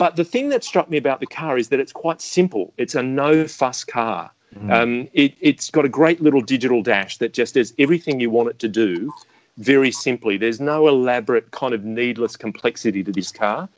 But the thing that struck me about the car is that it's quite simple. It's a no fuss car. Mm. Um, it, it's got a great little digital dash that just does everything you want it to do very simply. There's no elaborate kind of needless complexity to this car.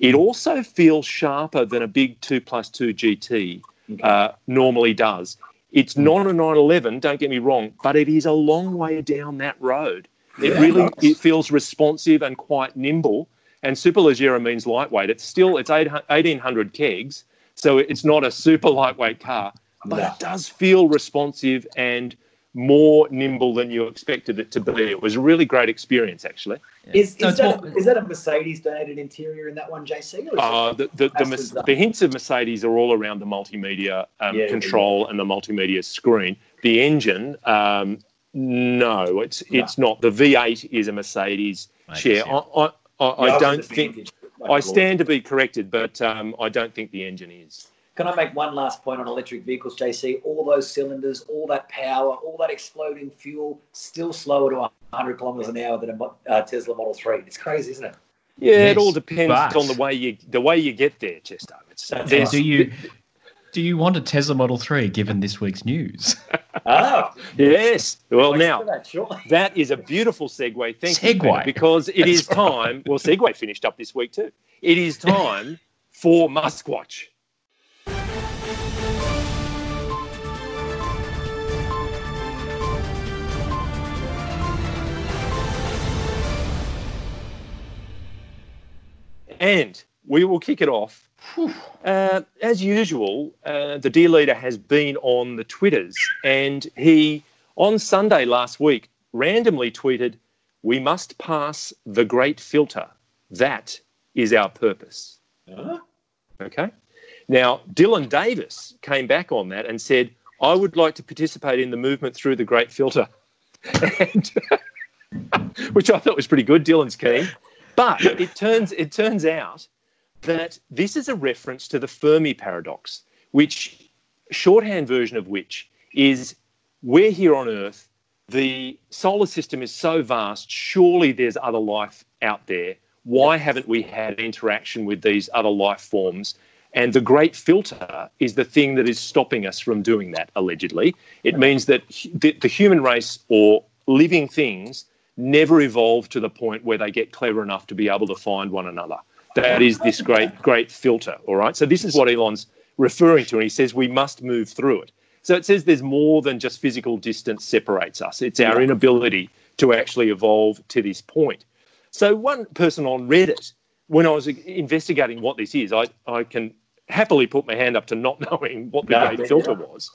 It also feels sharper than a big 2 plus 2 GT okay. uh, normally does. It's mm. not a 911, don't get me wrong, but it is a long way down that road. It yeah, really it feels responsive and quite nimble. And superleggera means lightweight. It's still it's 1800 kegs, so it's not a super lightweight car, but no. it does feel responsive and more nimble than you expected it to be. It was a really great experience, actually. Yeah. Is, is, that a, is, that a, Mercedes donated interior in that one, JC? Uh, the, the, the, the, hints of Mercedes are all around the multimedia um, yeah, control yeah. and the multimedia screen. The engine, um, no, it's no. it's not. The V8 is a Mercedes share. I, I, I, I don't think. I stand to be corrected, but um, I don't think the engine is. Can I make one last point on electric vehicles, JC? All those cylinders, all that power, all that exploding fuel, still slower to 100 kilometers an hour than a uh, Tesla Model 3. It's crazy, isn't it? Yeah, yes, it all depends but... on the way you the way you get there, Chesto. It's, do you do you want a Tesla Model 3 given this week's news? oh, yes. Well, now that, that is a beautiful segue. Thank segue. you, because it is time. Well, Segway finished up this week too. It is time for Muskwatch. And we will kick it off. Uh, as usual, uh, the dear leader has been on the Twitters, and he, on Sunday last week, randomly tweeted, We must pass the great filter. That is our purpose. Huh? Okay. Now, Dylan Davis came back on that and said, I would like to participate in the movement through the great filter. and, which I thought was pretty good. Dylan's keen. But it turns it turns out that this is a reference to the Fermi paradox, which shorthand version of which is we're here on Earth, the solar system is so vast, surely there's other life out there. Why haven't we had interaction with these other life forms? And the great filter is the thing that is stopping us from doing that, allegedly. It means that the, human race or living things never evolve to the point where they get clever enough to be able to find one another. That is this great, great filter. All right. So this is what Elon's referring to, and he says we must move through it. So it says there's more than just physical distance separates us. It's our inability to actually evolve to this point. So one person on Reddit, when I was investigating what this is, I, I can happily put my hand up to not knowing what the no, great filter was.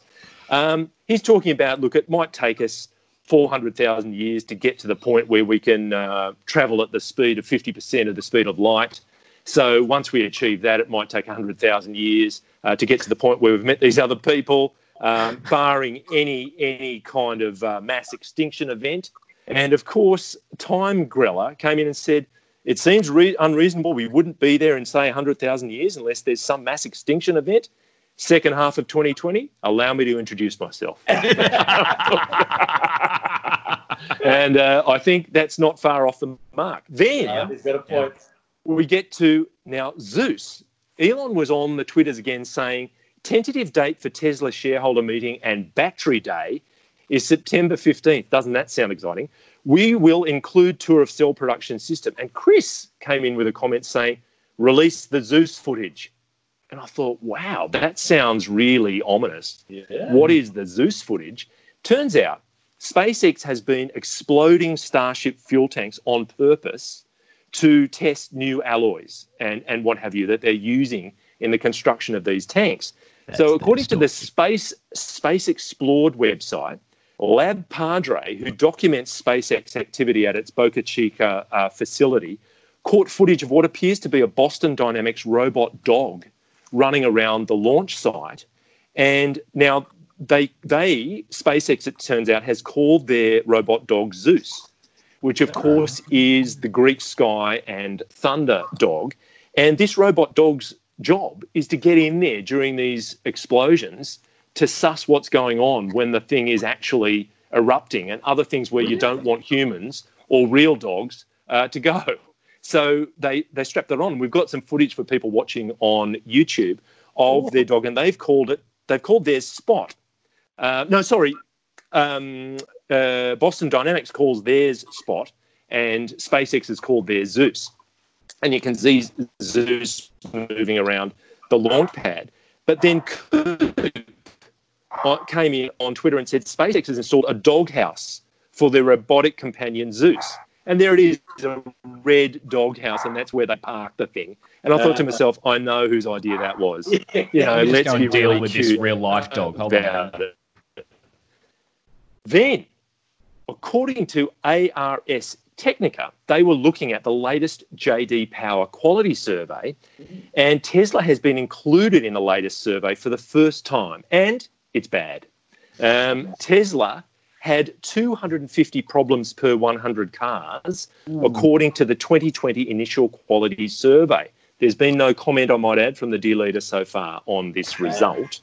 Um, he's talking about, look, it might take us 400,000 years to get to the point where we can uh, travel at the speed of 50% of the speed of light. So once we achieve that, it might take 100,000 years uh, to get to the point where we've met these other people, um, barring any any kind of uh, mass extinction event. And of course, Time Greller came in and said, it seems re- unreasonable we wouldn't be there in, say, 100,000 years unless there's some mass extinction event second half of 2020, allow me to introduce myself. and uh, I think that's not far off the mark. Then uh, we get to now Zeus. Elon was on the Twitters again saying tentative date for Tesla shareholder meeting and battery day is September 15th. Doesn't that sound exciting? We will include tour of cell production system. And Chris came in with a comment saying, release the Zeus footage. And I thought, wow, that sounds really ominous. Yeah. What is the Zeus footage? Turns out SpaceX has been exploding Starship fuel tanks on purpose to test new alloys and, and what have you that they're using in the construction of these tanks. That's so, according to the. Space Space Explored website, Lab Padre, who documents SpaceX activity at its Boca Chica uh, facility, caught footage of what appears to be a Boston Dynamics robot dog running around the launch site. And now they, they SpaceX, it turns out, has called their robot dog Zeus, which of course is the Greek sky and thunder dog. And this robot dog's job is to get in there during these explosions to suss what's going on when the thing is actually erupting and other things where you don't want humans or real dogs uh, to go. So they they strapped that on. We've got some footage for people watching on YouTube of their dog, and they've called it they've called theirs Spot. Uh, no, sorry, um, uh, Boston Dynamics calls theirs Spot, and SpaceX is called their Zeus. And you can see Zeus moving around the launch pad. But then Coop uh, came in on Twitter and said SpaceX has installed a doghouse for their robotic companion Zeus. And there it is, a red doghouse, and that's where they parked the thing. And I thought to myself, I know whose idea that was. You know, Let's go and deal really with this real life dog. Hold on. it. Then, according to ARS Technica, they were looking at the latest JD Power quality survey, and Tesla has been included in the latest survey for the first time, and it's bad. Um, Tesla had 250 problems per 100 cars, according to the 2020 initial quality survey. There's been no comment, I might add, from the dear leader so far on this result.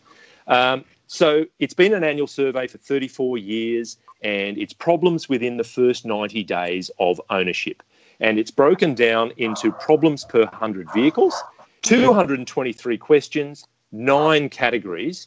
Um, so it's been an annual survey for 34 years, and it's problems within the first 90 days of ownership. And it's broken down into problems per 100 vehicles, 223 questions, nine categories,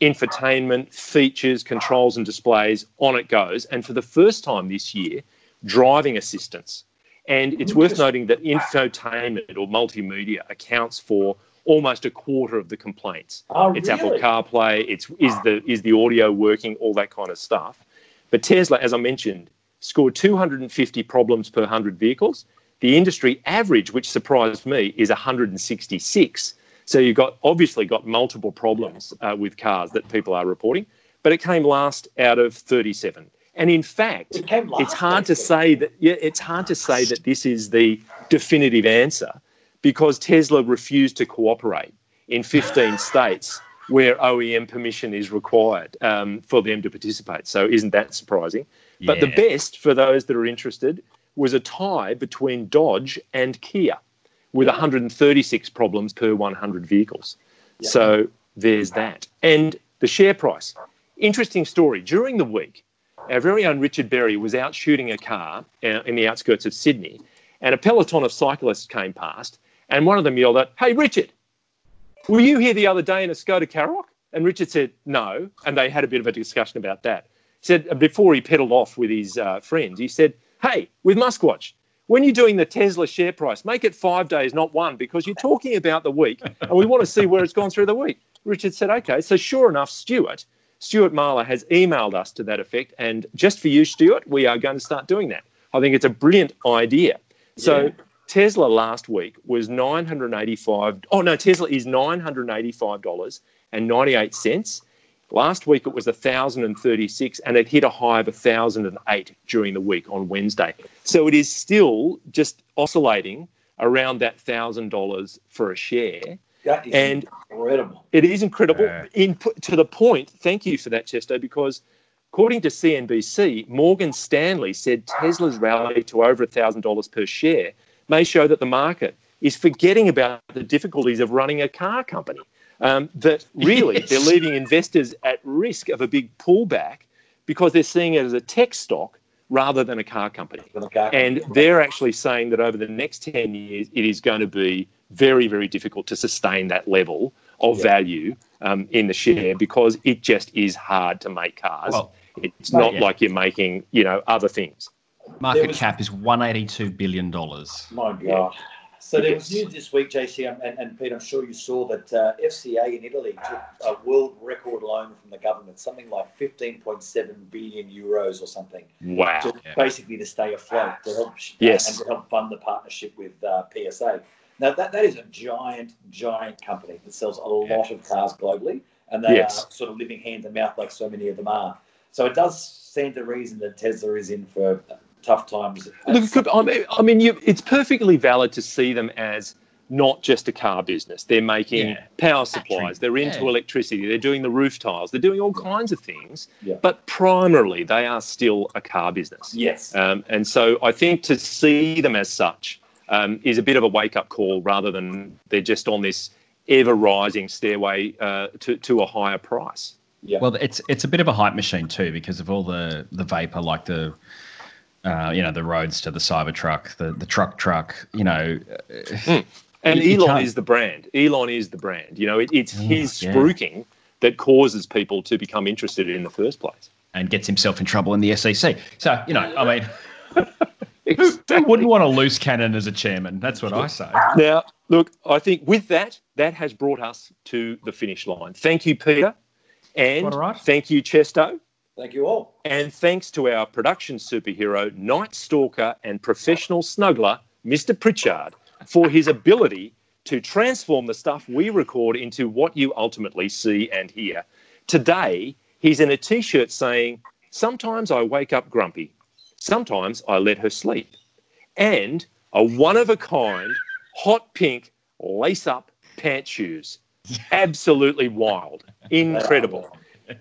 infotainment, features, controls, and displays. On it goes. And for the first time this year, driving assistance. And it's worth noting that infotainment or multimedia accounts for almost a quarter of the complaints. Oh, it's Apple? CarPlay. It's is the is the audio working? All that kind of stuff. But Tesla, as I mentioned, scored 250 problems per 100 vehicles. The industry average, which surprised me, is 166. So you've got obviously got multiple problems uh, with cars that people are reporting, but it came last out of 37. And in fact, It it's hard to say that yeah, it's hard to say that this is the definitive answer because Tesla refused to cooperate in 15 states where OEM permission is required um, for them to participate. So isn't that surprising? But the best for those that are interested was a tie between Dodge and Kia with 136 problems per 100 vehicles. So there's that. And the share price. Interesting story. During the week, our very own Richard Berry was out shooting a car uh, in the outskirts of Sydney, and a peloton of cyclists came past, and one of them yelled out, Hey, Richard, were you here the other day in a Skoda Karoq? And Richard said, No. And they had a bit of a discussion about that. He said, uh, before he pedaled off with his uh, friends, he said, Hey, with Muskwatch, when you're doing the Tesla share price, make it five days, not one, because you're talking about the week and we want to see where it's gone through the week. Richard said, Okay. So, sure enough, Stuart, Stuart Marler has emailed us to that effect. And just for you, Stuart, we are going to start doing that. I think it's a brilliant idea. So, Yeah. Tesla last week was 985 Oh no, Tesla is $985.98. Last week it was 1036 and it hit a high of 1008 during the week on Wednesday. So it is still just oscillating around that $1000 for a share. That is And- incredible. It is incredible. Yeah. In to the point, thank you for that, Chesto because according to CNBC, Morgan Stanley said Tesla's rally to over $1,000 per share may show that the market is forgetting about the difficulties of running a car company. Um, that really Yes. they're leaving investors at risk of a big pullback because they're seeing it as a tech stock rather than a car company. And they're actually saying that over the next 10 years, it is going to be very, very difficult to sustain that level of Yeah. value um, in the share because it just is hard to make cars. Well, it's not yeah. like you're making, you know, other things. Market was- cap is $182 billion. My God. So there was news this week, JC, and, and Pete, I'm sure you saw that uh, FCA in Italy took a world record loan from the government, something like 15.7 billion euros or something. Wow. To, basically to stay afloat, to help, yes. and to help fund the partnership with uh, PSA. Now, that, that is a giant, giant company that sells a lot of cars globally, and they yes. are sort of living hand to mouth like so many of them are. So it does stand to reason that Tesla is in for tough times. Look, I mean, you, it's perfectly valid to see them as not just a car business. They're making yeah. power supplies. They're into yeah. electricity. They're doing the roof tiles. They're doing all kinds of things. Yeah. But primarily, they are still a car business. Yes. Um, and so I think to see them as such um, is a bit of a wake up call rather than they're just on this ever rising stairway uh, to, to a higher price. Yeah. Well, it's it's a bit of a hype machine too because of all the the vapor, like the uh, you know the roads to the Cybertruck, the the truck truck. You know, mm. and you, Elon you is the brand. Elon is the brand. You know, it, it's his yeah. spruiking that causes people to become interested in the first place, and gets himself in trouble in the SEC. So you know, I mean. exactly. Who wouldn't want a loose cannon as a chairman? That's what I say. Now, look, I think with that, that has brought us to the finish line. Thank you, Peter. And right. thank you, Chesto. Thank you all. And thanks to our production superhero, Night Stalker, and professional snuggler, Mr. Pritchard, for his ability to transform the stuff we record into what you ultimately see and hear. Today, he's in a t shirt saying, Sometimes I wake up grumpy, sometimes I let her sleep. And a one of a kind, hot pink, lace up pant shoes. Absolutely wild. Incredible.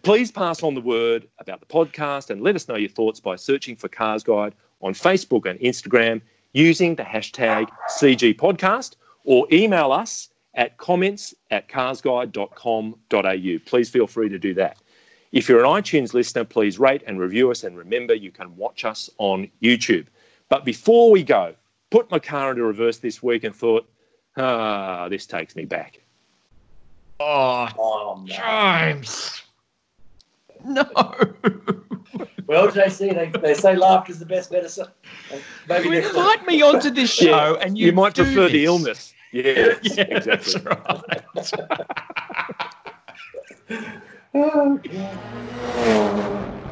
Please pass on the word about the podcast and let us know your thoughts by searching for Cars Guide on Facebook and Instagram using the hashtag CG Podcast or email us at comments at carsguide.com.au. Please feel free to do that. If you're an iTunes listener, please rate and review us and remember you can watch us on YouTube. But before we go, put my car into reverse this week and thought, ah, this takes me back. Oh, oh James. No. well, JC, they, they say laughter is the best medicine. Maybe you invite me onto this show, yeah, and you, you might prefer this. the illness. Yes, yeah, exactly. Right. oh, God.